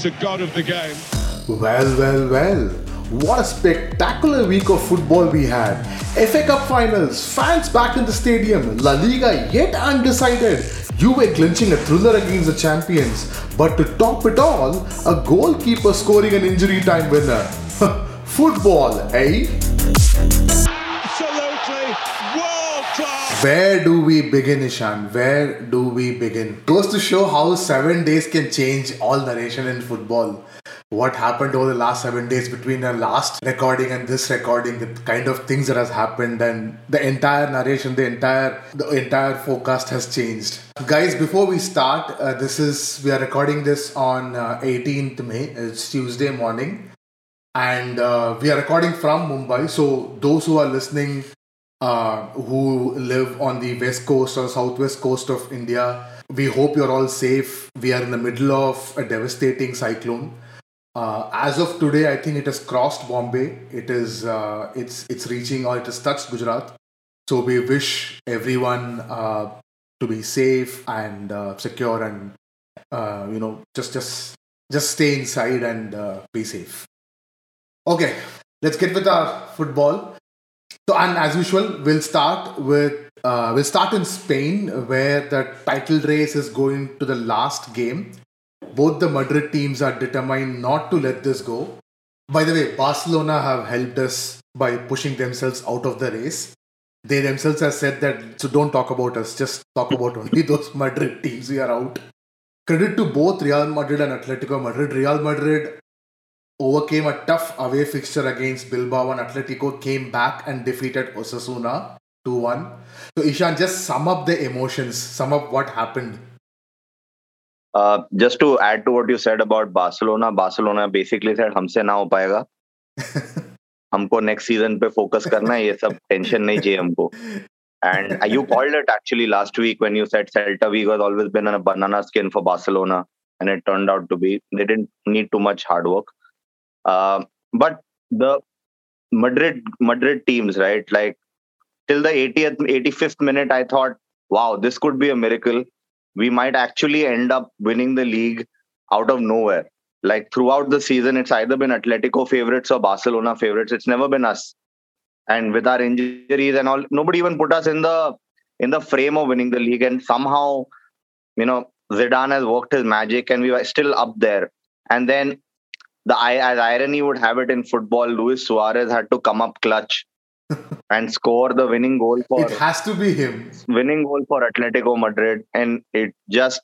Is a god of the game. Well, well, well. What a spectacular week of football we had. FA Cup finals, fans back in the stadium, La Liga yet undecided. You were clinching a thriller against the champions. But to top it all, a goalkeeper scoring an injury time winner. football, eh? Where do we begin, Ishan? Where do we begin? Goes to show how seven days can change all narration in football. What happened over the last seven days between the last recording and this recording, the kind of things that has happened, and the entire narration, the entire the entire forecast has changed. Guys, before we start, uh, this is we are recording this on uh, 18th May. It's Tuesday morning, and uh, we are recording from Mumbai. So those who are listening uh, who live on the west coast or southwest coast of India. We hope you're all safe. We are in the middle of a devastating cyclone. Uh, as of today, I think it has crossed Bombay. It is uh, it's it's reaching or it has touched Gujarat. So we wish everyone uh, to be safe and uh, secure and uh, you know just just just stay inside and be safe. Okay, let's get with our football. So, and as usual, we'll start with uh, we'll start in Spain, where the title race is going to the last game. Both the Madrid teams are determined not to let this go. By the way, Barcelona have helped us by pushing themselves out of the race. They themselves have said that, so don't talk about us, just talk about only those Madrid teams. We are out. Credit to both Real Madrid and Atletico Madrid. Real Madrid overcame a tough away fixture against Bilbao and Atletico came back and defeated Osasuna 2-1. So Ishan, just sum up the emotions, sum up what happened. Uh, just to add to what you said about Barcelona, Barcelona basically said हमसे ना हो पाएगा हमको next season पे focus करना है ये सब tension नहीं चाहिए हमको and you called it actually last week when you said Celta Vigo has always been a banana skin for Barcelona and it turned out to be they didn't need too much hard work uh, but the Madrid Madrid teams right like till the 80th 85th minute I thought wow this could be a miracle we might actually end up winning the league out of nowhere. Like throughout the season, it's either been Atletico favorites or Barcelona favorites. It's never been us. And with our injuries and all, nobody even put us in the in the frame of winning the league. And somehow, you know, Zidane has worked his magic, and we were still up there. And then the as irony would have it in football, Luis Suarez had to come up clutch and score the winning goal for It has to be him. winning goal for Atletico Madrid, and it just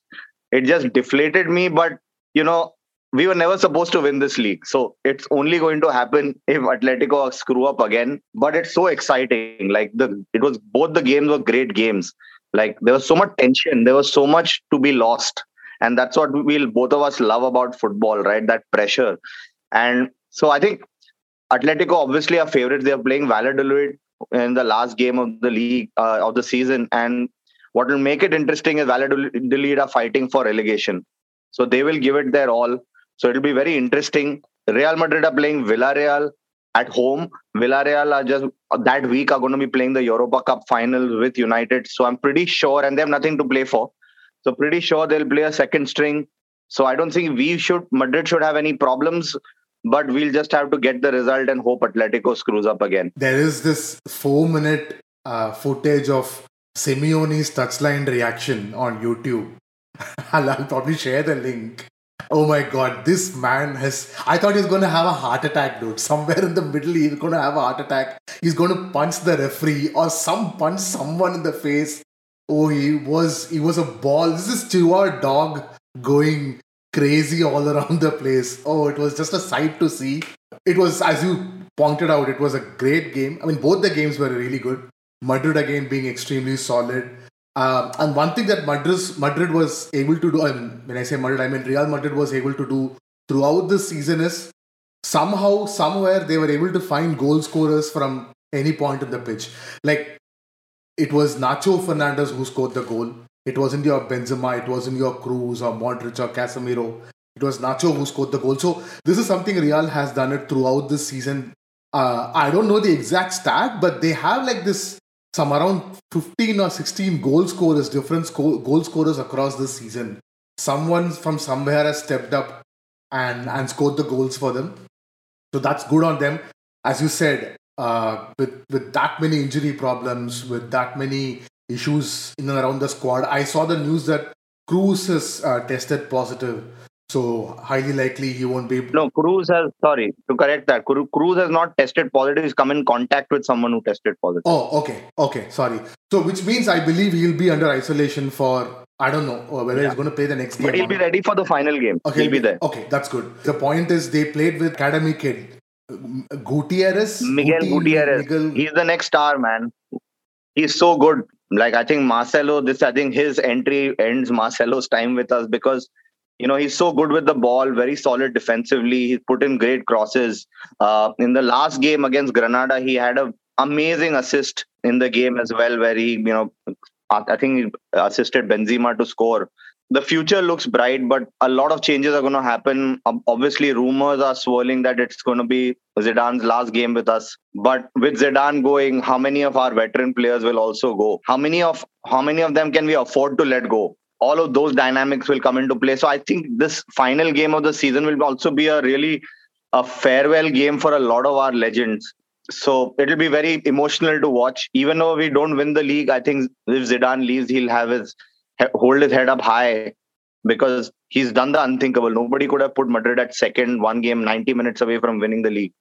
it just deflated me. But you know, we were never supposed to win this league, so it's only going to happen if Atletico screw up again. But it's so exciting. Like the it was both the games were great games. Like there was so much tension, there was so much to be lost, and that's what we'll both of us love about football, right? That pressure, and so I think Atletico obviously are favorites. They are playing Valladolid in the last game of the league uh, of the season, and what will make it interesting is Valladolid are fighting for relegation, so they will give it their all. So it'll be very interesting. Real Madrid are playing Villarreal at home. Villarreal are just that week are going to be playing the Europa Cup final with United. So I'm pretty sure, and they have nothing to play for. So pretty sure they'll play a second string. So I don't think we should Madrid should have any problems but we'll just have to get the result and hope Atletico screws up again. There is this four minute uh, footage of Simeone's touchline reaction on YouTube. I'll, I'll probably share the link. Oh my god, this man has. I thought he was going to have a heart attack, dude. Somewhere in the middle, he's going to have a heart attack. He's going to punch the referee or some punch someone in the face. Oh, he was he was a ball. This is Stewart dog going crazy all around the place. Oh, it was just a sight to see. It was, as you pointed out, it was a great game. I mean, both the games were really good. Madrid again being extremely solid. Um, and one thing that Madrid, Madrid was able to do, and when I say Madrid, I mean Real Madrid was able to do throughout the season is somehow, somewhere, they were able to find goal scorers from any point in the pitch. Like it was Nacho Fernandez who scored the goal. It wasn't your Benzema, it wasn't your Kroos or Modric or Casemiro. It was Nacho who scored the goal. So this is something Real has done it throughout this season. Uh, I don't know the exact stat, but they have like this some around 15 or 16 goal scorers, different sco- goal scorers across this season. Someone from somewhere has stepped up and and scored the goals for them. So that's good on them. As you said, uh, with with that many injury problems, with that many issues in and around the squad, I saw the news that Kroos has uh, tested positive. So highly likely he won't be. No, Kroos has. Sorry to correct that. Kroos has not tested positive. He's come in contact with someone who tested positive. Oh, okay, okay. Sorry. So which means I believe he'll be under isolation for I don't know whether yeah. he's going to play the next game. But he'll be ready for the final game. Okay, he'll be there. Okay, that's good. The point is they played with academy kid Gutierrez. Miguel Guti, Gutierrez. Miguel... He's the next star, man. He's so good. Like I think Marcelo, this I think his entry ends Marcelo's time with us because you know he's so good with the ball, very solid defensively. He's put in great crosses. Uh, in the last game against Granada, he had an amazing assist in the game as well, where he you know I think he assisted Benzema to score. The future looks bright, but a lot of changes are going to happen. Obviously, rumors are swirling that it's going to be Zidane's last game with us. But with Zidane going, how many of our veteran players will also go? How many of how many of them can we afford to let go? All of those dynamics will come into play. So I think this final game of the season will also be a really a farewell game for a lot of our legends so it'll be very emotional to watch. Even though we don't win the league, I think if Zidane leaves, he'll have his hold his head up high because he's done the unthinkable. Nobody could have put Madrid at second, one game, 90 minutes away from winning the league.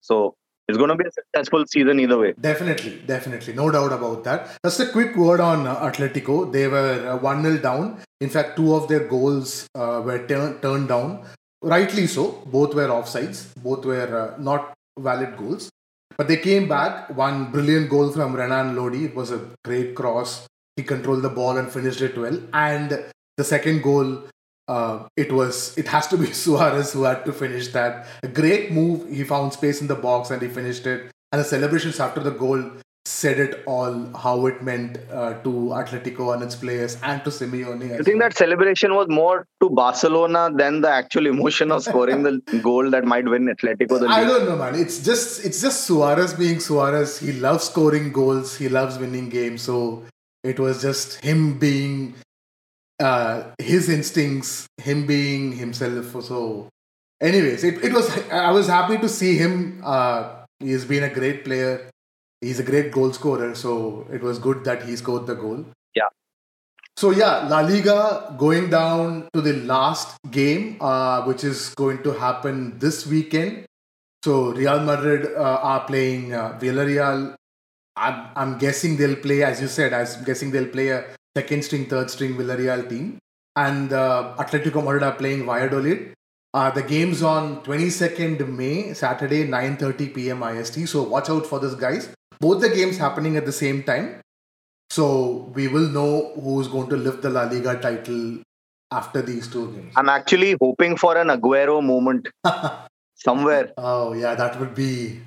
So it's going to be a successful season either way. Definitely, definitely. No doubt about that. Just a quick word on uh, Atletico. They were 1 uh, 0 down. In fact, two of their goals uh, were tur- turned down. Rightly so. Both were offsides. Both were uh, not valid goals. But they came back, one brilliant goal from Renan Lodi. It was a great cross. He controlled the ball and finished it well. And the second goal, uh, it was it has to be Suarez who had to finish that. A great move. He found space in the box and he finished it. And the celebrations after the goal said it all how it meant uh, to Atletico and its players and to Simeone. I think that celebration was more to Barcelona than the actual emotion of scoring the goal that might win Atletico. The I don't know, man. It's just it's just Suarez being Suarez. He loves scoring goals. He loves winning games. So it was just him being uh, his instincts, him being himself. So, anyways, it, it was I was happy to see him. Uh, he's been a great player he's a great goal scorer, so it was good that he scored the goal. Yeah. So yeah, La Liga going down to the last game, uh, which is going to happen this weekend. So Real Madrid uh, are playing uh, Villarreal. I'm, I'm guessing they'll play, as you said, I'm guessing they'll play a second string, third string Villarreal team. And uh, Atletico Madrid are playing Valladolid. Uh, the game's on 22nd May, Saturday, 9.30 p.m. IST. So watch out for this, guys both the games happening at the same time. So we will know who's going to lift the La Liga title after these two games. I'm actually hoping for an Aguero moment somewhere. Oh yeah, that would be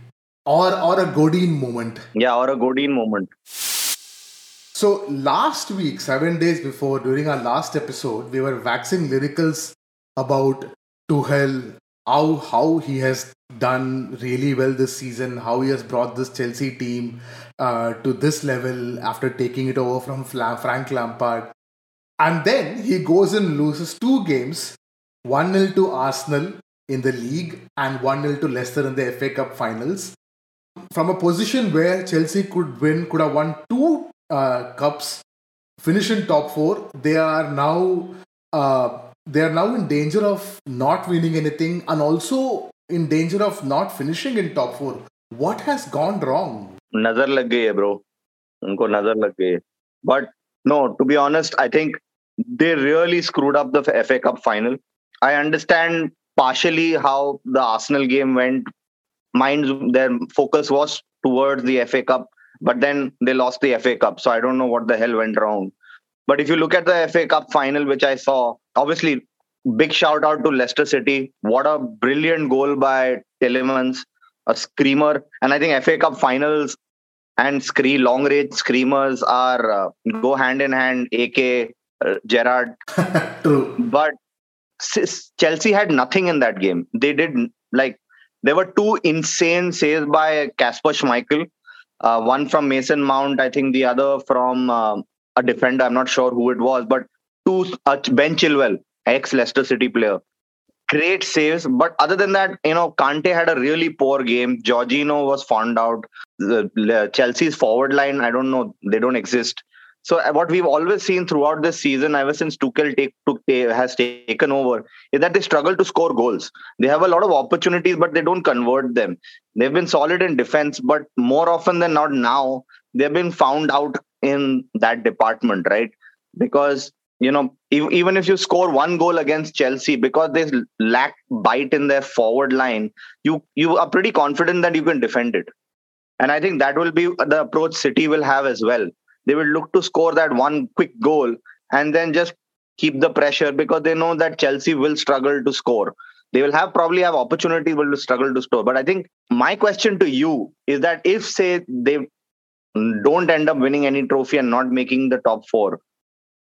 or or a Godin moment. Yeah, or a Godin moment. So last week, seven days before, during our last episode, we were waxing lyricals about Tuchel how how he has done really well this season, how he has brought this Chelsea team uh, to this level after taking it over from Frank Lampard. And then he goes and loses two games 1 0 to Arsenal in the league and 1 0 to Leicester in the FA Cup finals. From a position where Chelsea could win, could have won two uh, cups, finish in top four, they are now. Uh, they are now in danger of not winning anything and also in danger of not finishing in top four. What has gone wrong? Nazar lag hai, bro. Unko nazar lag gayi. But no, to be honest, I think they really screwed up the FA Cup final. I understand partially how the Arsenal game went. Mind their focus was towards the FA Cup, but then they lost the FA Cup. So I don't know what the hell went wrong. But if you look at the FA Cup final, which I saw, obviously, big shout out to Leicester City. What a brilliant goal by Tielemans, a screamer. And I think FA Cup finals and scree long range screamers are uh, go hand in hand. AK, uh, Gerrard. True. But Chelsea had nothing in that game. They did like there were two insane saves by Casper Schmeichel. Uh, one from Mason Mount, I think the other from uh, a defender. I'm not sure who it was, but two uh, Ben Chilwell, ex Leicester City player. great saves. But other than that, you know, Kante had a really poor game. Jorginho was found out. The, the Chelsea's forward line, I don't know, they don't exist. So uh, what we've always seen throughout this season, ever since Tuchel take, took, has taken over, is that they struggle to score goals. They have a lot of opportunities, but they don't convert them. They've been solid in defense, but more often than not now, they've been found out in that department, right? Because you know, even if you score one goal against Chelsea, because they lack bite in their forward line, you you are pretty confident that you can defend it. And I think that will be the approach City will have as well they will look to score that one quick goal and then just keep the pressure because they know that Chelsea will struggle to score. They will have probably have opportunity will struggle to score. But I think my question to you is that if say they don't end up winning any trophy and not making the top four,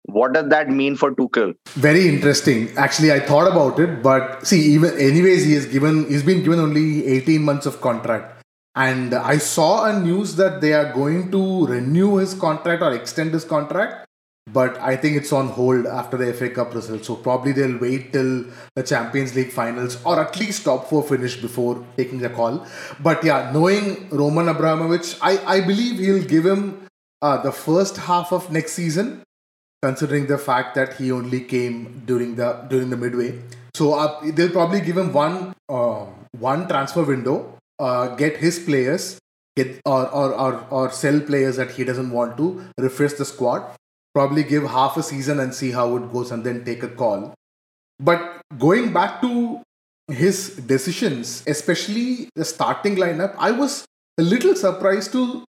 what does that mean for Tuchel? Very interesting. Actually, I thought about it, but see, even anyways, he is given he's been given only 18 months of contract and I saw a news that they are going to renew his contract or extend his contract, but I think it's on hold after the FA Cup result. So probably they'll wait till the Champions League finals or at least top four finish before taking the call. But yeah, knowing Roman Abramovich, I, I believe he'll give him uh, the first half of next season, considering the fact that he only came during the during the midway. So uh, they'll probably give him one uh, one transfer window uh, get his players get or, or, or, or sell players that he doesn't want to, refresh the squad, probably give half a season and see how it goes and then take a call. But going back to his decisions, especially the starting lineup, I was a little surprised to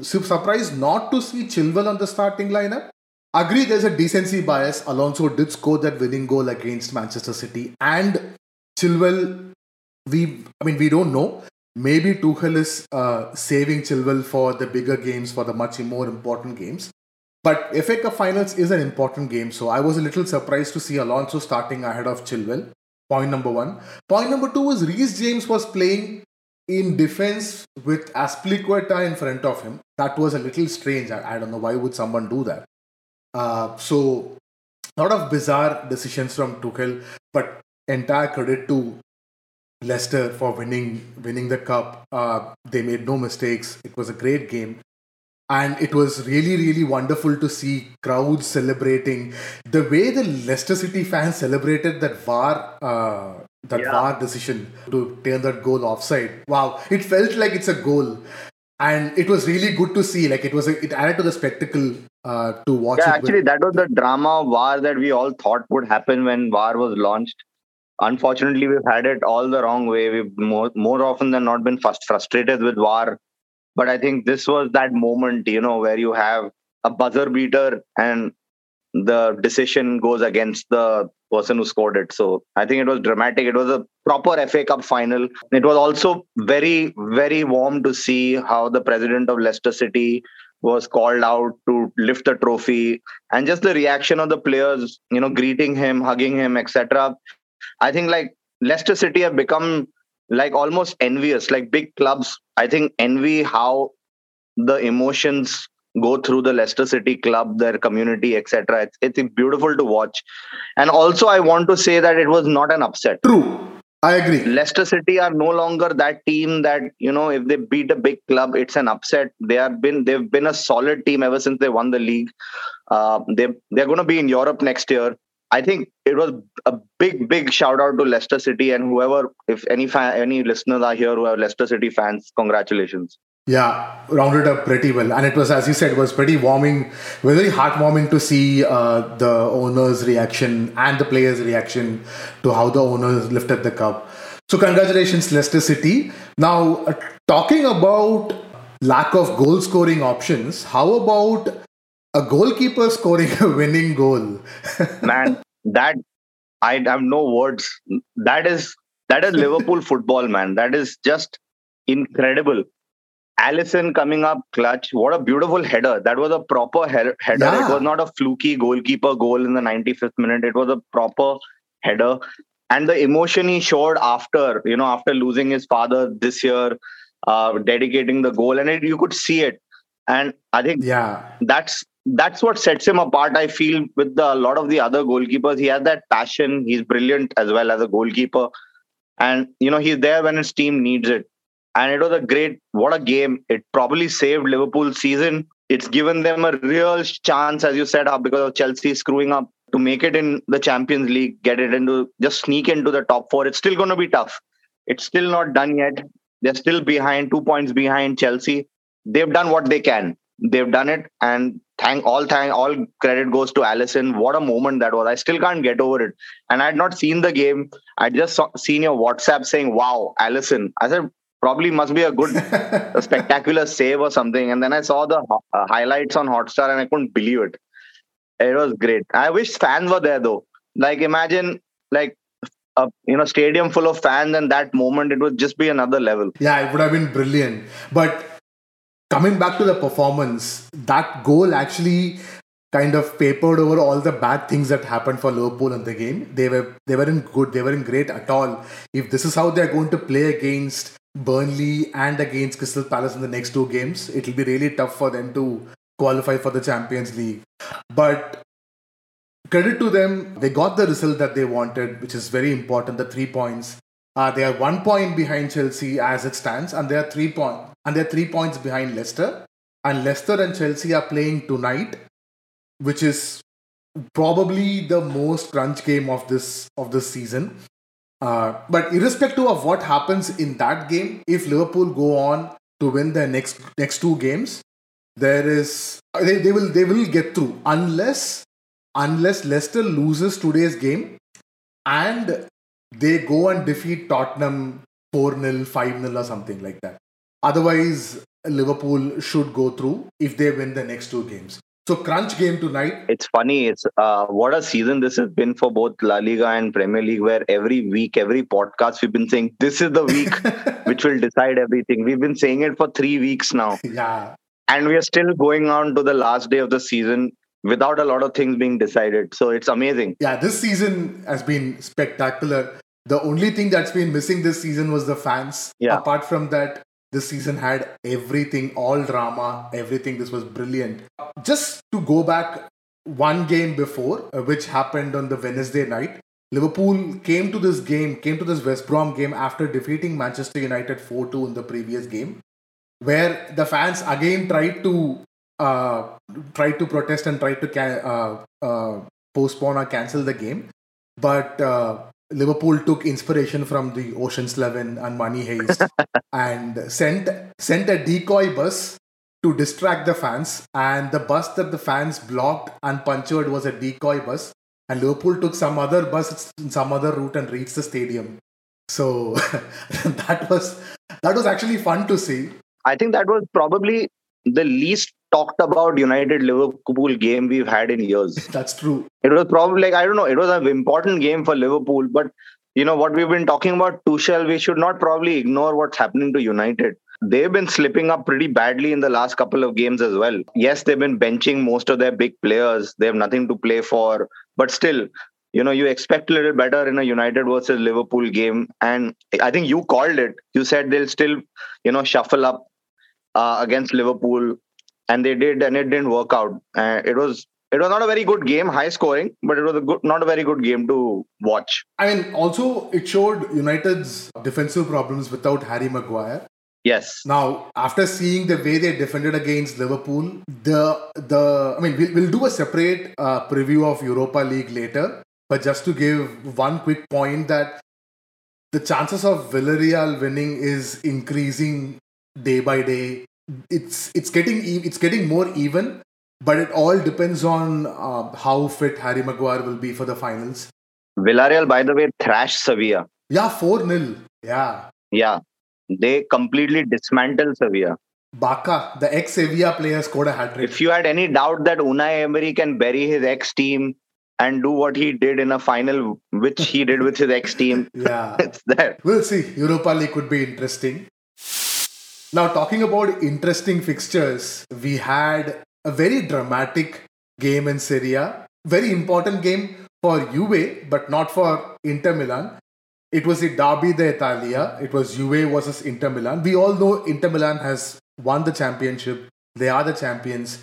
surprised not to see Chilwell on the starting lineup. Agree, there's a recency bias. Alonso did score that winning goal against Manchester City, and Chilwell. We, I mean, we don't know, Maybe Tuchel is uh, saving Chilwell for the bigger games, for the much more important games. But FA Cup Finals is an important game, so I was a little surprised to see Alonso starting ahead of Chilwell. Point number one. Point number two was Reece James was playing in defense with Azpilicueta in front of him. That was a little strange. I, I don't know why would someone do that. Uh, so, a lot of bizarre decisions from Tuchel, but entire credit to Leicester for winning winning the cup. Uh, they made no mistakes. It was a great game, and it was really really wonderful to see crowds celebrating the way the Leicester City fans celebrated that VAR uh, that yeah. VAR decision to turn that goal offside. Wow, it felt like it's a goal. And it was really good to see. Like it was, a, it added to the spectacle uh, to watch. Yeah, actually, with. that was the drama of VAR that we all thought would happen when VAR was launched unfortunately we've had it all the wrong way. We've more, more often than not been frustrated with var but i think this was that moment you know where you have a buzzer beater and the decision goes against the person who scored it. So i think it was dramatic. It was a proper fa cup final. It was also very very warm to see how the president of leicester city was called out to lift the trophy and just the reaction of the players you know greeting him hugging him etc I think like Leicester City have become like almost envious, like big clubs. I think envy how the emotions go through the Leicester City club, their community, etc. It's, it's beautiful to watch. And also, I want to say that it was not an upset. True. I agree. Leicester City are no longer that team that you know if they beat a big club, it's an upset. They have been they've been a solid team ever since they won the league. Uh, they they're going to be in Europe next year. I think it was a big, big shout out to Leicester City and whoever, if any any listeners are here who are Leicester City fans, congratulations. Yeah, rounded up pretty well, and it was, as you said, was pretty warming, very heartwarming to see uh, the owner's reaction and the players' reaction to how the owners lifted the cup. So, congratulations, Leicester City. Now, uh, talking about lack of goal scoring options, how about a goalkeeper scoring a winning goal. Man, that I have no words. That is that is Liverpool football, man. That is just incredible. Alisson coming up clutch. What a beautiful header. That was a proper he- header. Yeah. It was not a fluky goalkeeper goal in the 95th minute. It was a proper header. And the emotion he showed after, you know, after losing his father this year, uh, dedicating the goal, and it, you could see it. And I think yeah, that's that's what sets him apart. I feel with the, a lot of the other goalkeepers, he has that passion. He's brilliant as well as a goalkeeper, and you know he's there when his team needs it. And it was a great, what a game! It probably saved Liverpool's season. It's given them a real chance, as you said, uh, because of Chelsea screwing up to make it in the Champions League, get it into just sneak into the top four. It's still going to be tough. It's still not done yet. They're still behind, two points behind Chelsea. They've done what they can. They've done it, and thank all thank all credit goes to Alisson. What a moment that was! I still can't get over it. And I had not seen the game. I just saw, seen your WhatsApp saying, "Wow, Alisson." I said, probably must be a good, a spectacular save or something. And then I saw the uh, highlights on Hotstar, and I couldn't believe it. It was great. I wish fans were there though. Like imagine like a you know stadium full of fans and that moment it would just be another level. Yeah, it would have been brilliant. But coming back to the performance, that goal actually kind of papered over all the bad things that happened for Liverpool in the game. They were they weren't good, they weren't great at all. If this is how they're going to play against Burnley and against Crystal Palace in the next two games, it'll be really tough for them to qualify for the Champions League. But credit to them, they got the result that they wanted, which is very important. The three points. Uh, they are one point behind Chelsea as it stands, and they are three point and they're three points behind Leicester. And Leicester and Chelsea are playing tonight, which is probably the most crunch game of this of this season. Uh, but irrespective of what happens in that game, if Liverpool go on to win their next next two games, there is they, they will they will get through unless unless Leicester loses today's game and they go and defeat Tottenham 4 0, 5 0 or something like that. Otherwise, Liverpool should go through if they win the next two games. So crunch game tonight. It's funny. It's uh, what a season this has been for both La Liga and Premier League, where every week, every podcast, we've been saying this is the week which will decide everything. We've been saying it for three weeks now. Yeah. And we are still going on to the last day of the season without a lot of things being decided. So it's amazing. Yeah, this season has been spectacular. The only thing that's been missing this season was the fans. Yeah. Apart from that, this season had everything, all drama, everything. This was brilliant. Just to go back one game before, uh, which happened on the Wednesday night, Liverpool came to this game, came to this West Brom game after defeating Manchester United 4 2 in the previous game, where the fans again tried to uh, tried to protest and tried to ca- uh, uh, postpone or cancel the game. But uh, Liverpool took inspiration from the Ocean's Eleven and Money Heist and sent sent a decoy bus to distract the fans. And the bus that the fans blocked and punctured was a decoy bus. And Liverpool took some other bus, some other route, and reached the stadium. So that was that was actually fun to see. I think that was probably the least talked about United Liverpool game we've had in years. That's true. It was probably like I don't know. It was an important game for Liverpool, but you know what we've been talking about Tuchel. We should not probably ignore what's happening to United. They've been slipping up pretty badly in the last couple of games as well. Yes, they've been benching most of their big players. They have nothing to play for, but still, you know, you expect a little better in a United versus Liverpool game. And I think you called it. You said they'll still, you know, shuffle up uh, against Liverpool, and they did, and it didn't work out. Uh, it was it was not a very good game, high scoring, but it was a good, not a very good game to watch. I mean, also it showed United's defensive problems without Harry Maguire. Yes. Now, after seeing the way they defended against Liverpool, the the I mean, we'll, we'll do a separate uh, preview of Europa League later. But just to give one quick point that the chances of Villarreal winning is increasing day by day. It's it's getting it's getting more even, but it all depends on uh, how fit Harry Maguire will be for the finals. Villarreal, by the way, thrashed Sevilla. Yeah, four 0 Yeah. Yeah, they completely dismantled Sevilla. Bacca, the ex Sevilla player, scored a hat trick. If you had any doubt that Unai Emery can bury his ex team and do what he did in a final, which he did with his ex team, Yeah. it's there. We'll see. Europa League could be interesting. Now, talking about interesting fixtures, we had a very dramatic game in Serie A. Very important game for Juve, but not for Inter Milan. It was the Derby d'Italia. It was Juve versus Inter Milan. We all know Inter Milan has won the championship. They are the champions.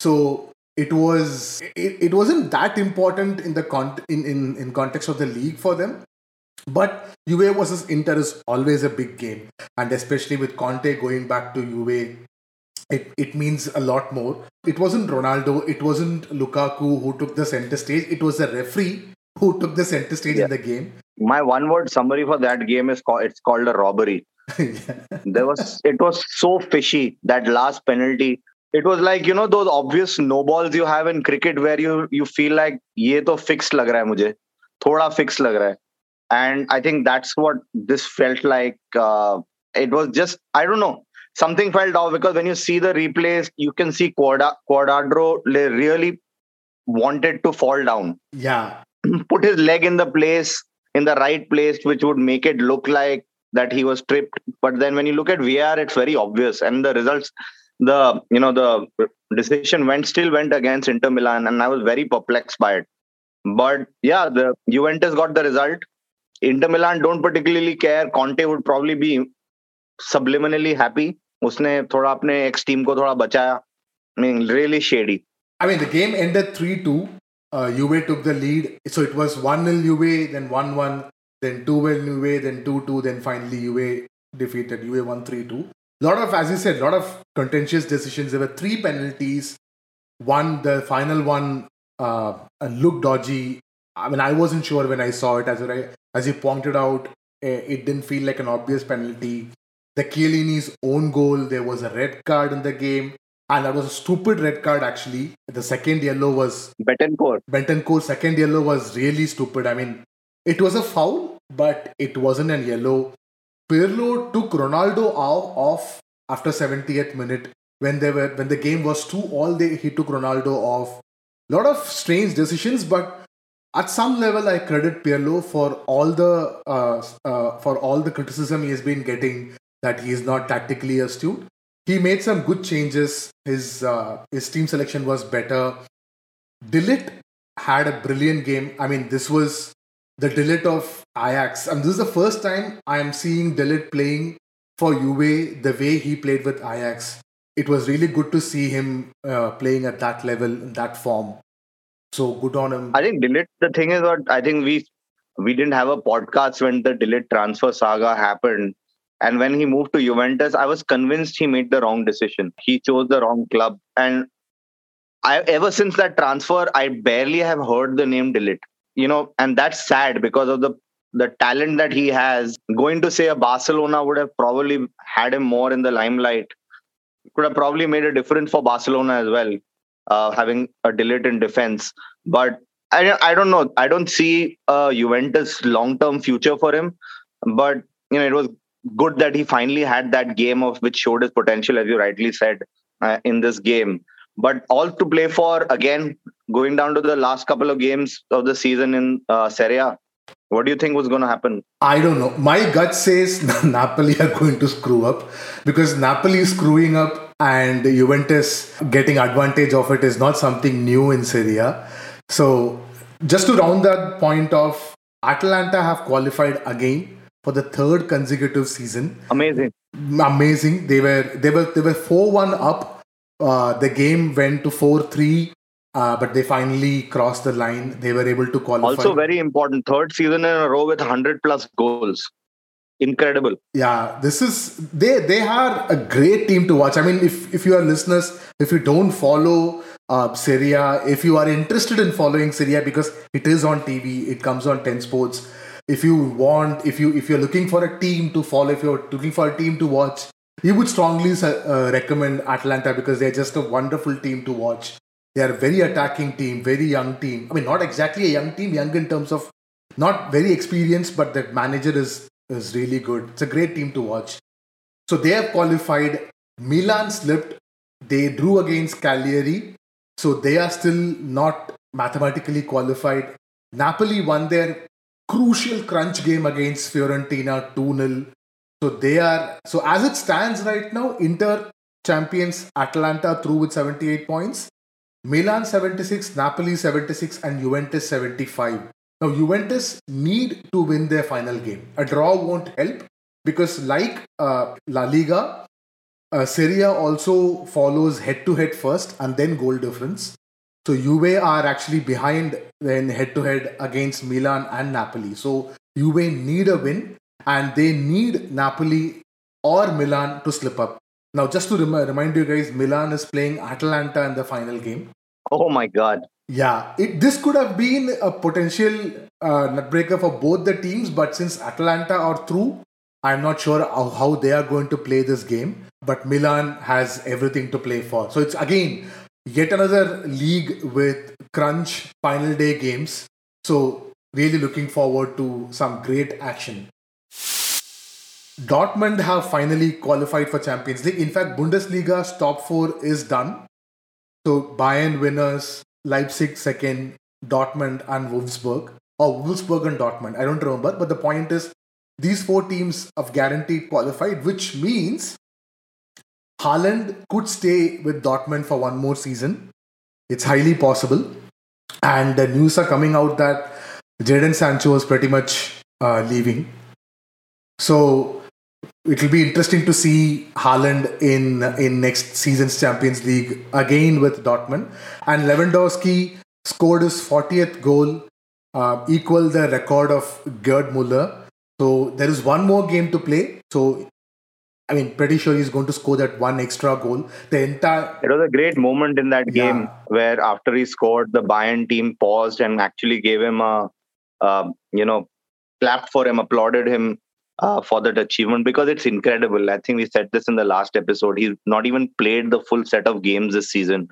So it was it, it wasn't that important in the con- in, in in context of the league for them but Juve versus Inter is always a big game. And especially with Conte going back to Juve it, it means a lot more. It wasn't Ronaldo it wasn't Lukaku who took the center stage. It was the referee who took the center stage yeah. in the game. My one word summary for that game is called it's called a robbery. Yeah. there was it was so fishy that last penalty. It was like you know those obvious snowballs you have in cricket where you you feel like ye to fixed lag raha hai mujhe. Thoda fixed lag raha hai and i think that's what this felt like uh, it was just i don't know something felt off because when you see the replays you can see Cuadrado really wanted to fall down. Yeah. Put his leg in the place in the right place which would make it look like that he was tripped. But then when you look at vr it's very obvious. And the results the you know the decision went still went against Inter Milan, and I was very perplexed by it. But yeah, the Juventus got the result. Inter Milan don't particularly care. Conte would probably be subliminally happy. उसने थोड़ा अपने x team को थोड़ा बचाया. I mean, really shady. I mean, the game ended 3 2. Uh, Juve took the lead. So it was 1 0 Juve, then 1 1, then 2 0 Juve, then 2 2, then finally Juve defeated. Juve won 3 2. A lot of, as you said, a lot of contentious decisions. There were three penalties. One, the final one, uh, looked dodgy. I mean, I wasn't sure when I saw it as a as you pointed out, eh, it didn't feel like an obvious penalty. The Chiellini's own goal, there was a red card in the game, and that was a stupid red card. Actually, the second yellow was Bentancur. Bentancur second yellow was really stupid. I mean, it was a foul, but it wasn't a yellow. Pirlo took Ronaldo off after 70th minute when they were when the game was two all day he took Ronaldo off. A lot of strange decisions, but at some level I credit Pirlo for all the uh, uh, for all the criticism he has been getting that he is not tactically astute. He made some good changes. His uh, his team selection was better. De had a brilliant game. I mean, this was the De of Ajax. And this is the first time I am seeing De playing for Juve the way he played with Ajax. It was really good to see him uh, playing at that level, in that form. So good on him. I think De the thing is what I think we we didn't have a podcast when the De transfer saga happened. And when he moved to Juventus, I was convinced he made the wrong decision. He chose the wrong club. And I ever since that transfer, I barely have heard the name De you know, and that's sad because of the the talent that he has. Going to say a Barcelona would have probably had him more in the limelight. Could have probably made a difference for Barcelona as well, uh, having a De Ligt in defense. But I I don't know. I don't see Juventus long term future for him. But you know, it was good that he finally had that game of which showed his potential, as you rightly said, uh, in this game. But all to play for again going down to the last couple of games of the season in uh, Serie A, what do you think was going to happen? I don't know. My gut says Napoli are going to screw up because Napoli is screwing up and Juventus getting advantage of it is not something new in Serie A. So, just to round that point off, Atalanta have qualified again for the third consecutive season. Amazing. Amazing. They were they were they were 4-1 up. Uh, the game went to 4-3 uh, but they finally crossed the line. They were able to qualify. Also, very important. Third season in a row with 100 plus goals. Incredible. Yeah, this is they. They are a great team to watch. I mean, if if you are listeners, if you don't follow uh, Serie A, if you are interested in following Serie A because it is on TV, it comes on Ten Sports. If you want, if you if you're looking for a team to follow, if you're looking for a team to watch, you would strongly uh, recommend Atalanta because they're just a wonderful team to watch. They are a very attacking team, very young team. I mean, not exactly a young team, young in terms of not very experienced, but the manager is is really good. It's a great team to watch. So they have qualified. Milan slipped. They drew against Cagliari. So they are still not mathematically qualified. Napoli won their crucial crunch game against Fiorentina 2 0. So they are, so as it stands right now, Inter champions Atalanta through with 78 points. Milan 76, Napoli 76, and Juventus 75. Now, Juventus need to win their final game. A draw won't help because, like uh, La Liga, uh, Serie also follows head to head first and then goal difference. So Juve are actually behind in head to head against Milan and Napoli. So Juve need a win and they need Napoli or Milan to slip up. Now, just to rem- remind you guys, Milan is playing Atalanta in the final game. Oh my God. Yeah, it, this could have been a potential uh, nutbreaker for both the teams, but since Atalanta are through, I'm not sure how, how they are going to play this game. But Milan has everything to play for. So it's again yet another league with crunch final day games. So really looking forward to some great action. Dortmund have finally qualified for Champions League. In fact, Bundesliga's top four is done. So Bayern winners, Leipzig second, Dortmund and Wolfsburg, or Wolfsburg and Dortmund. I don't remember, but the point is these four teams have guaranteed qualified, which means Haaland could stay with Dortmund for one more season. It's highly possible. And the news are coming out that Jadon Sancho is pretty much uh, leaving. So it will be interesting to see Haaland in in next season's Champions League again with Dortmund. And Lewandowski scored his 40th goal, uh, equal the record of Gerd Muller. So there is one more game to play. So I mean, pretty sure he's going to score that one extra goal. The entire it was a great moment in that game where after he scored, the Bayern team paused and actually gave him a, uh, you know, clapped for him, applauded him uh, for that achievement because it's incredible. I think we said this in the last episode. He's not even played the full set of games this season,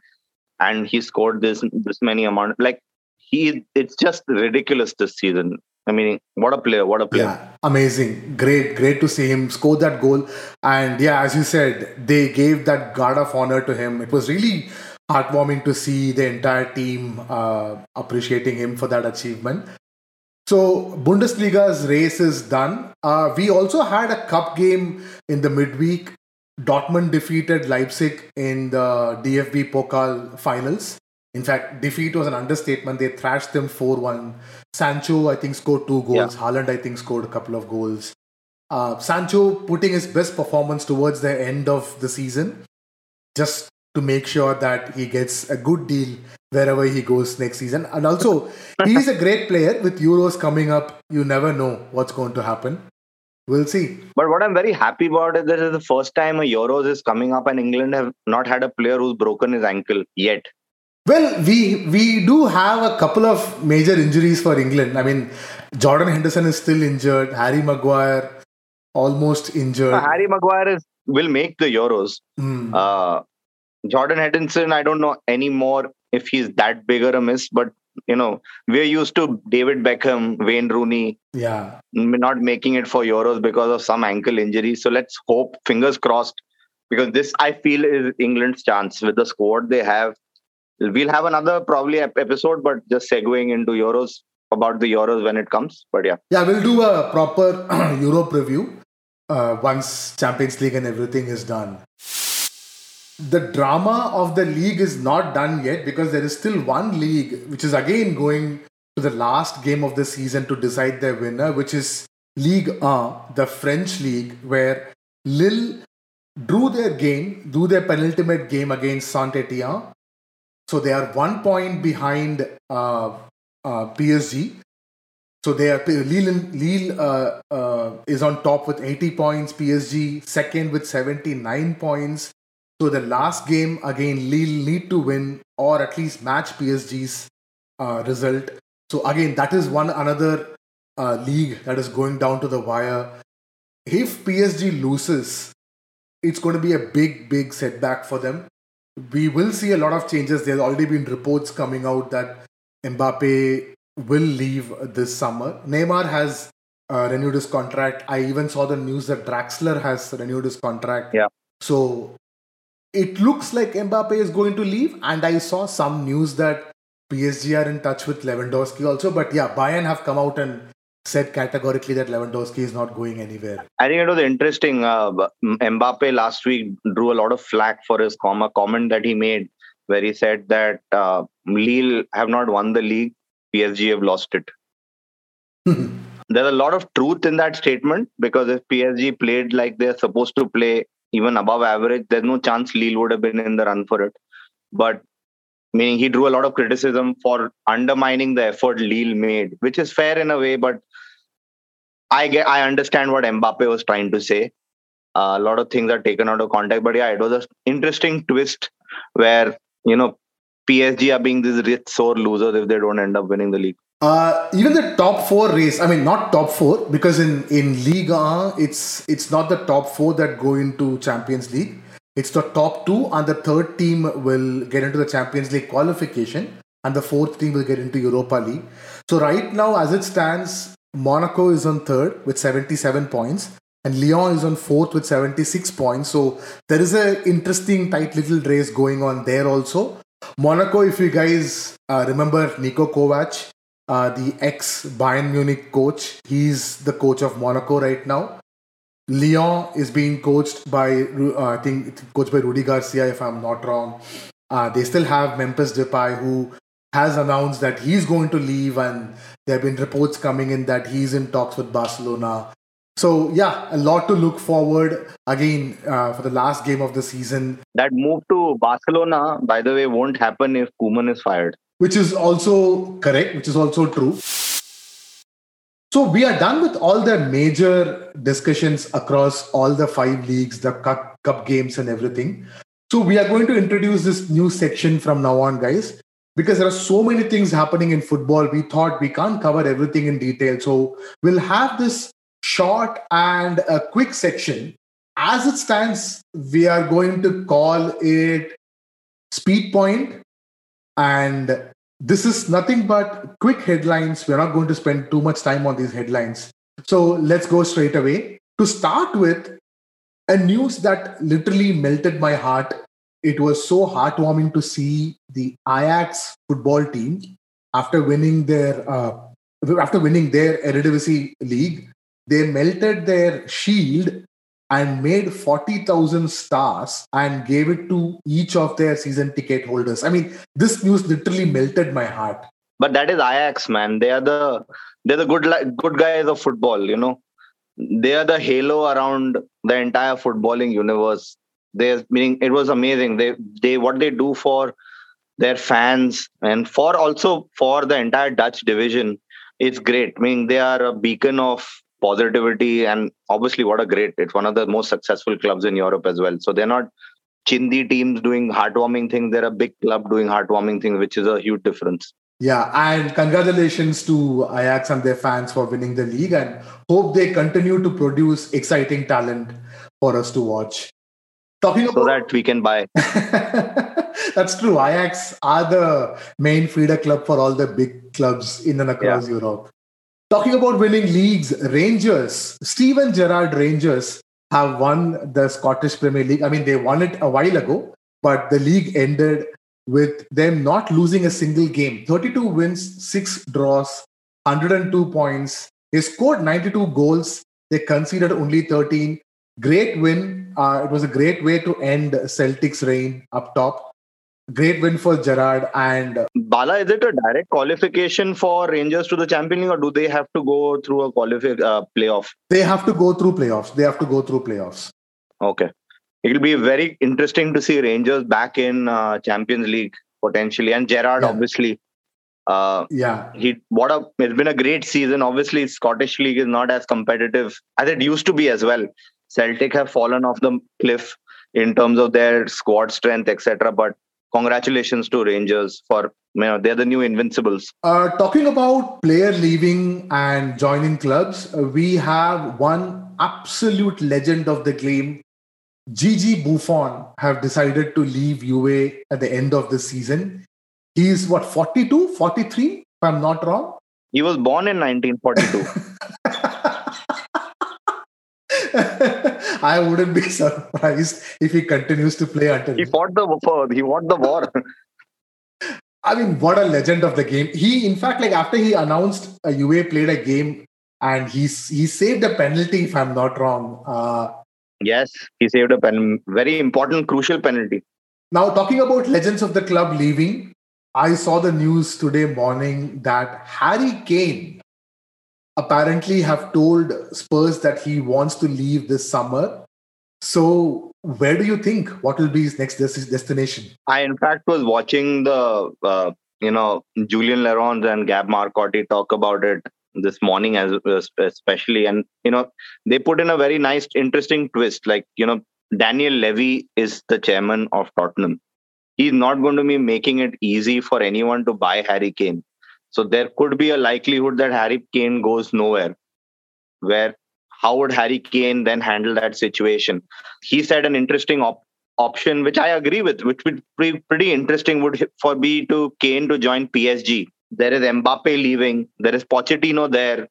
and he scored this this many amount. Like he, it's just ridiculous this season. I mean, what a player! What a player! Yeah, amazing, great, great to see him score that goal. And yeah, as you said, they gave that guard of honor to him. It was really heartwarming to see the entire team uh, appreciating him for that achievement. So Bundesliga's race is done. Uh, we also had a cup game in the midweek. Dortmund defeated Leipzig in the DFB Pokal finals. In fact, defeat was an understatement. They thrashed them 4 1. Sancho, I think, scored two goals. Yeah. Haaland, I think, scored a couple of goals. Uh, Sancho putting his best performance towards the end of the season just to make sure that he gets a good deal wherever he goes next season. And also, he's a great player with Euros coming up. You never know what's going to happen. We'll see. But what I'm very happy about is this is the first time a Euros is coming up, and England have not had a player who's broken his ankle yet. Well, we we do have a couple of major injuries for England. I mean, Jordan Henderson is still injured. Harry Maguire almost injured. Uh, Harry Maguire is will make the Euros. Mm. Uh, Jordan Henderson, I don't know anymore if he's that bigger a miss, but you know, we're used to David Beckham, Wayne Rooney, yeah, not making it for Euros because of some ankle injury. So let's hope, fingers crossed, because this I feel is England's chance with the squad they have. We'll have another probably episode, but just segueing into Euros about the Euros when it comes. But yeah, yeah, we'll do a proper Europe review uh, once Champions League and everything is done the drama of the league is not done yet because there is still one league which is again going to the last game of the season to decide their winner, which is League A, the French league, where Lille drew their game, drew their penultimate game against Saint Etienne. So they are one point behind uh, uh, PSG. So they are Lille. Lille uh, uh, is on top with 80 points. PSG second with 79 points. So the last game again, Lille need to win or at least match PSG's uh, result. So again, that is one another uh, league that is going down to the wire. If PSG loses, it's going to be a big, big setback for them. We will see a lot of changes. There's already been reports coming out that Mbappe will leave this summer. Neymar has uh, renewed his contract. I even saw the news that Draxler has renewed his contract. Yeah. So it looks like Mbappe is going to leave, and I saw some news that PSG are in touch with Lewandowski also. But yeah, Bayern have come out and said categorically that Lewandowski is not going anywhere. I think it was interesting. Uh, Mbappe last week drew a lot of flack for his comma comment that he made, where he said that uh, Lille have not won the league, PSG have lost it. There's a lot of truth in that statement because if PSG played like they're supposed to play even above average, there's no chance Lille would have been in the run for it. But meaning he drew a lot of criticism for undermining the effort Lille made, which is fair in a way, but I get I understand what Mbappe was trying to say. Uh, a lot of things are taken out of context, but yeah, it was an interesting twist where you know PSG are being these rich sore losers if they don't end up winning the league. Uh, even the top four race, I mean, not top four because in in Liga it's it's not the top four that go into Champions League. It's the top two, and the third team will get into the Champions League qualification, and the fourth team will get into Europa League. So right now, as it stands, Monaco is on third with 77 points, and Lyon is on fourth with 76 points. So there is a interesting tight little race going on there also. Monaco, if you guys uh, remember Niko Kovac, uh, the ex Bayern Munich coach, he's the coach of Monaco right now. Lyon is being coached by, uh, I think, coached by Rudy Garcia, if I'm not wrong. Uh, they still have Memphis Depay, who has announced that he's going to leave, and there have been reports coming in that he's in talks with Barcelona. So yeah, a lot to look forward again uh, for the last game of the season. That move to Barcelona, by the way, won't happen if Koeman is fired. Which is also correct. Which is also true. So we are done with all the major discussions across all the five leagues, the cup, games, and everything. So we are going to introduce this new section from now on, guys because there are so many things happening in football we thought we can't cover everything in detail so we'll have this short and a quick section as it stands we are going to call it speed point and this is nothing but quick headlines. We're not going to spend too much time on these headlines. So let's go straight away. To start with a news that literally melted my heart. It was so heartwarming to see the Ajax football team after winning their uh, after winning their Eredivisie league. They melted their shield and made 40,000 stars and gave it to each of their season ticket holders. I mean, this news literally melted my heart. But that is Ajax, man. They are the they're the good good guys of football. You know, they are the halo around the entire footballing universe they meaning it was amazing they they what they do for their fans and for also for the entire dutch division it's great i mean they are a beacon of positivity and obviously what a great it's one of the most successful clubs in europe as well so they're not chindi teams doing heartwarming things they're a big club doing heartwarming things which is a huge difference yeah and congratulations to ajax and their fans for winning the league and hope they continue to produce exciting talent for us to watch Talking about so that we can buy. That's true. Ajax are the main feeder club for all the big clubs in and across yeah. Europe. Talking about winning leagues, Rangers, Steven Gerrard Rangers have won the Scottish Premier League. I mean, they won it a while ago, but the league ended with them not losing a single game 32 wins, 6 draws, 102 points. They scored 92 goals. They conceded only 13. Great win. Uh, it was a great way to end Celtic's reign up top. Great win for Gerrard and Bala. Is it a direct qualification for Rangers to the Champions League, or do they have to go through a qualify uh, playoff? They have to go through playoffs. They have to go through playoffs. Okay, it'll be very interesting to see Rangers back in uh, Champions League potentially, and Gerrard yeah. obviously. Uh, yeah, he what a it's been a great season. Obviously, Scottish League is not as competitive as it used to be as well. Celtic have fallen off the cliff in terms of their squad strength, etc. But congratulations to Rangers for you know they're the new invincibles. Uh, talking about player leaving and joining clubs, uh, we have one absolute legend of the game. Gigi Buffon have decided to leave Juve at the end of the season. He's what 42, 43, if I'm not wrong. He was born in 1942. I wouldn't be surprised if he continues to play until he fought the war. He fought the war. I mean, what a legend of the game. He, in fact, like after he announced a Juve played a game and he's he saved a penalty, if I'm not wrong. Uh, yes, he saved a pen, very important, crucial penalty. Now, talking about legends of the club leaving, I saw the news today morning that Harry Kane apparently have told Spurs that he wants to leave this summer. So where do you think what will be his next des- destination? I in fact was watching the uh, you know Julien Laurens and Gab Marcotti talk about it this morning as especially and you know they put in a very nice interesting twist like you know Daniel Levy is the chairman of Tottenham he's not going to be making it easy for anyone to buy Harry Kane so there could be a likelihood that Harry Kane goes nowhere where how would Harry Kane then handle that situation he said an interesting op- option which I agree with which would be pretty interesting would for be to Kane to join PSG there is Mbappe leaving. There is Pochettino there,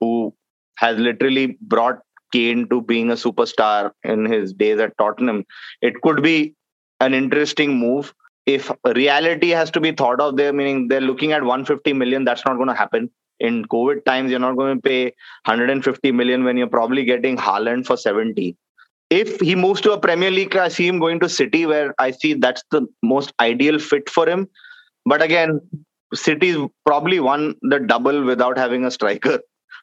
who has literally brought Kane to being a superstar in his days at Tottenham. It could be an interesting move. If reality has to be thought of there, meaning they're looking at 150 million, that's not going to happen. In COVID times, you're not going to pay 150 million when you're probably getting Haaland for 70. If he moves to a Premier League, I see him going to City, where I see that's the most ideal fit for him. But again, City's probably won the double without having a striker.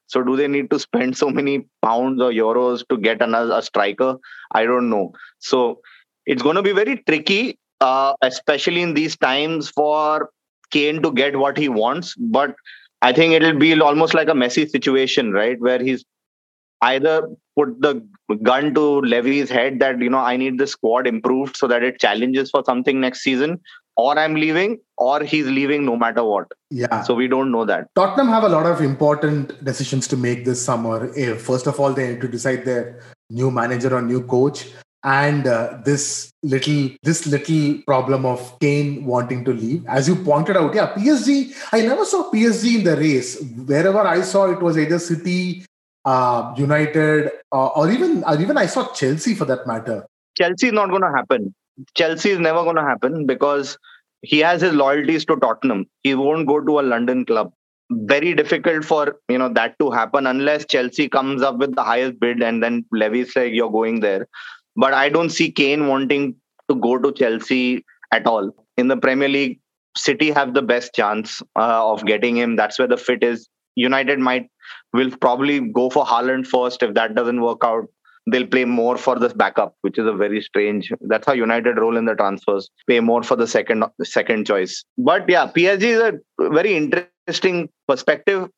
So do they need to spend so many pounds or euros to get another a striker? I don't know. So it's going to be very tricky, uh, especially in these times for Kane to get what he wants. But I think it'll be almost like a messy situation, right, where he's either put the gun to Levy's head that you know I need the squad improved so that it challenges for something next season, or I'm leaving, or he's leaving no matter what. Yeah. So we don't know that. Tottenham have a lot of important decisions to make this summer. Eh, first of all, they need to decide their new manager or new coach. And uh, this little this little problem of Kane wanting to leave, as you pointed out, yeah, PSG. I never saw PSG in the race. Wherever I saw it was either City, uh, United, uh, or even or even I saw Chelsea for that matter. Chelsea is not going to happen. Chelsea is never going to happen because he has his loyalties to Tottenham. He won't go to a London club. Very difficult for you know that to happen unless Chelsea comes up with the highest bid and then Levy's like you're going there. But I don't see Kane wanting to go to Chelsea at all. In the Premier League, City have the best chance uh, of getting him. That's where the fit is. United might will probably go for Haaland first. If that doesn't work out, they'll play more for this backup, which is a very strange. That's how United roll in the transfers. Pay more for the second second choice. But yeah, PSG is a very interesting perspective.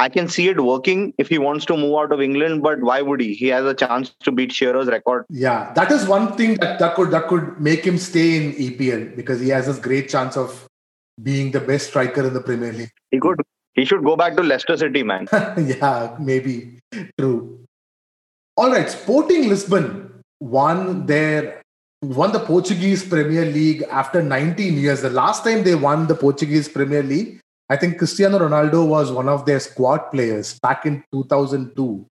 I can see it working if he wants to move out of England, but why would he? He has a chance to beat Shearer's record. Yeah, that is one thing that, that could that could make him stay in EPL because he has this great chance of being the best striker in the Premier League. He could he should go back to Leicester City, man. yeah, maybe. True. All right, Sporting Lisbon won their won the Portuguese Premier League after 19 years. The last time they won the Portuguese Premier League, I think Cristiano Ronaldo was one of their squad players back in 2002.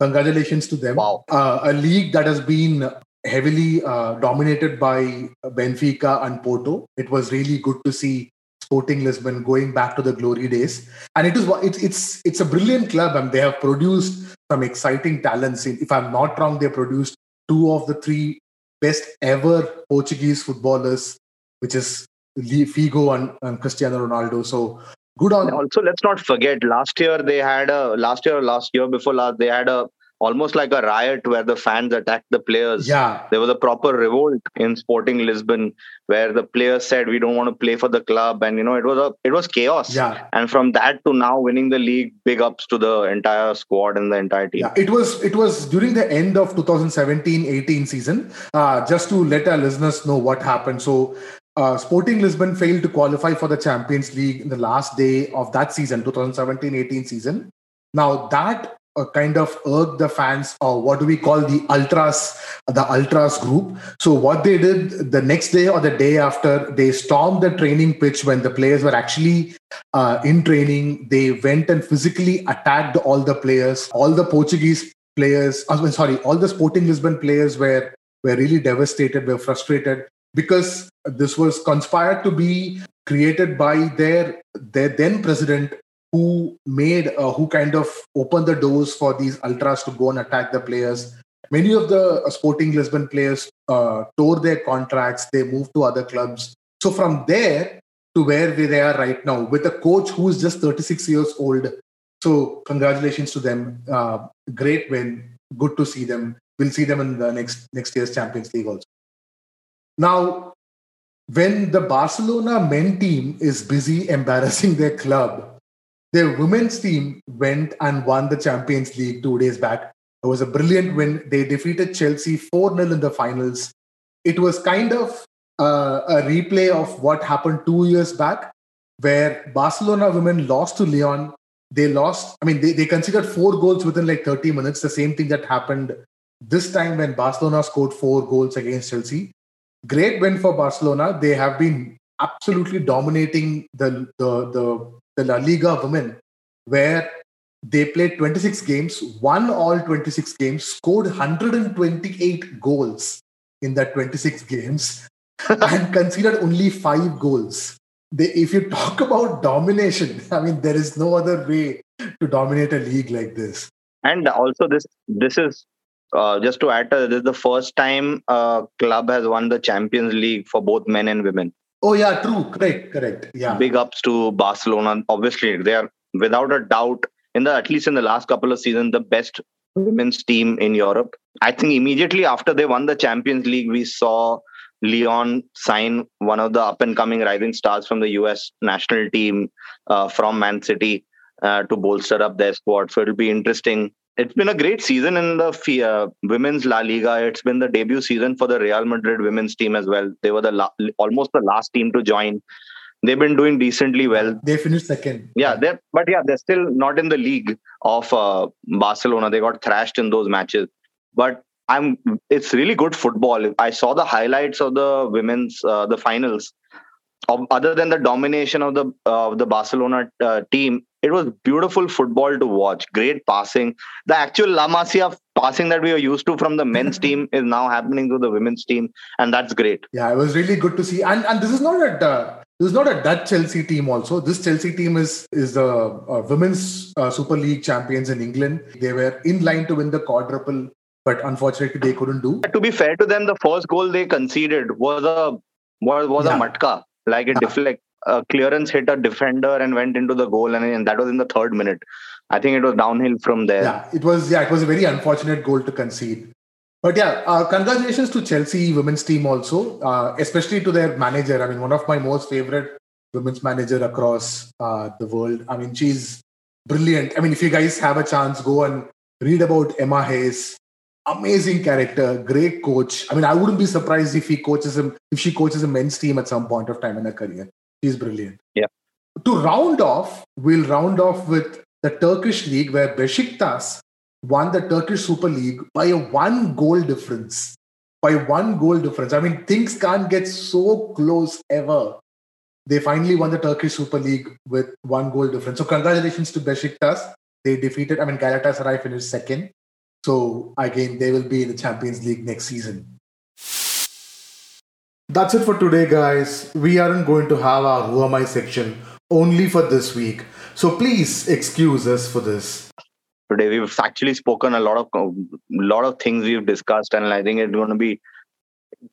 Congratulations to them. Wow. Uh, a league that has been heavily uh, dominated by Benfica and Porto. It was really good to see Sporting Lisbon going back to the glory days. And it is it's it's it's a brilliant club and they have produced some exciting talents. If I'm not wrong, they produced two of the three best ever Portuguese footballers, which is Figo and, and Cristiano Ronaldo. So good on. Also, let's not forget last year they had a last year last year before last they had a almost like a riot where the fans attacked the players. Yeah. There was a proper revolt in Sporting Lisbon where the players said we don't want to play for the club and you know it was a it was chaos. Yeah. And from that to now winning the league, big ups to the entire squad and the entire team. Yeah, it was it was during the end of 2017-18 season. Uh, just to let our listeners know what happened. So uh, Sporting Lisbon failed to qualify for the Champions League in the last day of that season, 2017-18 season. Now that uh, kind of irked the fans or what do we call the ultras the ultras group. So what they did the next day or the day after they stormed the training pitch when the players were actually uh, in training. They went and physically attacked all the players. All the portuguese players sorry all the sporting lisbon players were were really devastated were frustrated because this was conspired to be created by their their then president who made uh, who kind of opened the doors for these ultras to go and attack the players. Many of the uh, sporting lisbon players uh, tore their contracts. They moved to other clubs. So from there to where they are right now with a coach who is just 36 years old. So congratulations to them. Uh, great win. Good to see them. We'll see them in the next next year's Champions League also. Now, when the Barcelona men team is busy embarrassing their club, their women's team went and won the Champions League two days back. It was a brilliant win. They defeated Chelsea 4 0 in the finals. It was kind of uh, a replay of what happened two years back, where Barcelona women lost to Lyon. They lost, I mean, they, they considered four goals within like 30 minutes, the same thing that happened this time when Barcelona scored four goals against Chelsea. Great win for Barcelona. They have been absolutely dominating the, the, the, the La Liga women, where they played 26 games, won all 26 games, scored 128 goals in that 26 games, and conceded only five goals. They, if you talk about domination, I mean, there is no other way to dominate a league like this. And also, this this is uh, just to add, uh, this is the first time a club has won the Champions League for both men and women. Oh yeah, true, correct, correct. Yeah. Big ups to Barcelona. Obviously, they are without a doubt in the at least in the last couple of seasons the best women's team in Europe. I think immediately after they won the Champions League, we saw Leon sign one of the up and coming rising stars from the US national team uh, from Man City uh, to bolster up their squad. So it'll be interesting. It's been a great season in the uh, women's La Liga. It's been the debut season for the Real Madrid women's team as well. They were the la- almost the last team to join they've been doing decently well. They finished second. Yeah, they but yeah, they're still not in the league of uh, Barcelona. They got thrashed in those matches. But I'm it's really good football. I saw the highlights of the women's uh, the finals. Of, other than the domination of the uh, the Barcelona uh, team, it was beautiful football to watch. Great passing. The actual La Masia passing that we were used to from the men's team is now happening to the women's team, and that's great. Yeah, it was really good to see. And and this is not a this is not a Dutch Chelsea team. Also, this Chelsea team is is the uh, women's uh, Super League champions in England. They were in line to win the quadruple, but unfortunately they couldn't do. To be fair to them, the first goal they conceded was a was, was yeah. a matka, like a deflect. A clearance hit a defender and went into the goal, and, and that was in the third minute. I think it was downhill from there. Yeah, it was. Yeah, it was a very unfortunate goal to concede. But yeah, uh, congratulations to Chelsea women's team also, uh, especially to their manager. I mean, one of my most favorite women's manager across uh, the world. I mean, she's brilliant. I mean, if you guys have a chance, go and read about Emma Hayes. Amazing character, great coach. I mean, I wouldn't be surprised if he coaches him if she coaches a men's team at some point of time in her career. She's brilliant. Yeah. To round off, we'll round off with the Turkish league where Besiktas won the Turkish Super League by a one goal difference. By one goal difference. I mean, things can't get so close ever. They finally won the Turkish Super League with one goal difference. So, congratulations to Besiktas. They defeated, I mean, Galatasaray finished second. So, again, they will be in the Champions League next season. That's it for today, guys. We aren't going to have our Who Am I section only for this week. So, please excuse us for this today. We've actually spoken a lot of a lot of things we've discussed, and I think it's going to be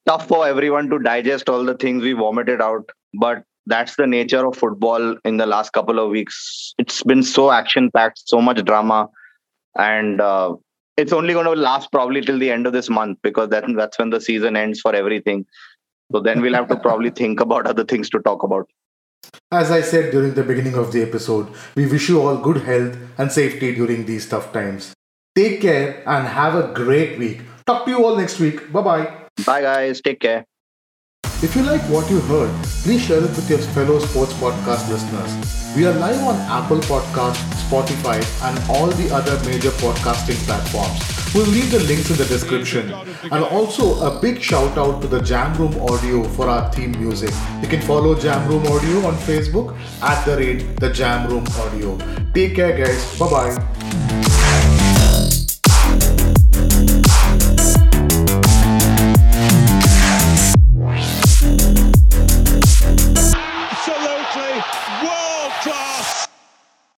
tough for everyone to digest all the things we vomited out. But that's the nature of football in the last couple of weeks. It's been so action packed, so much drama, and uh, it's only going to last probably till the end of this month because that, that's when the season ends for everything. So then we'll have to probably think about other things to talk about. As I said during the beginning of the episode, we wish you all good health and safety during these tough times. Take care and have a great week. Talk to you all next week. Bye bye. Bye, guys. Take care. If you like what you heard, please share it with your fellow sports podcast listeners. We are live on Apple Podcasts, Spotify, and all the other major podcasting platforms. We'll leave the links in the description. And also a big shout out to the Jam Room Audio for our theme music. You can follow Jam Room Audio on Facebook at the rate the Jam Room Audio. Take care, guys. Bye bye.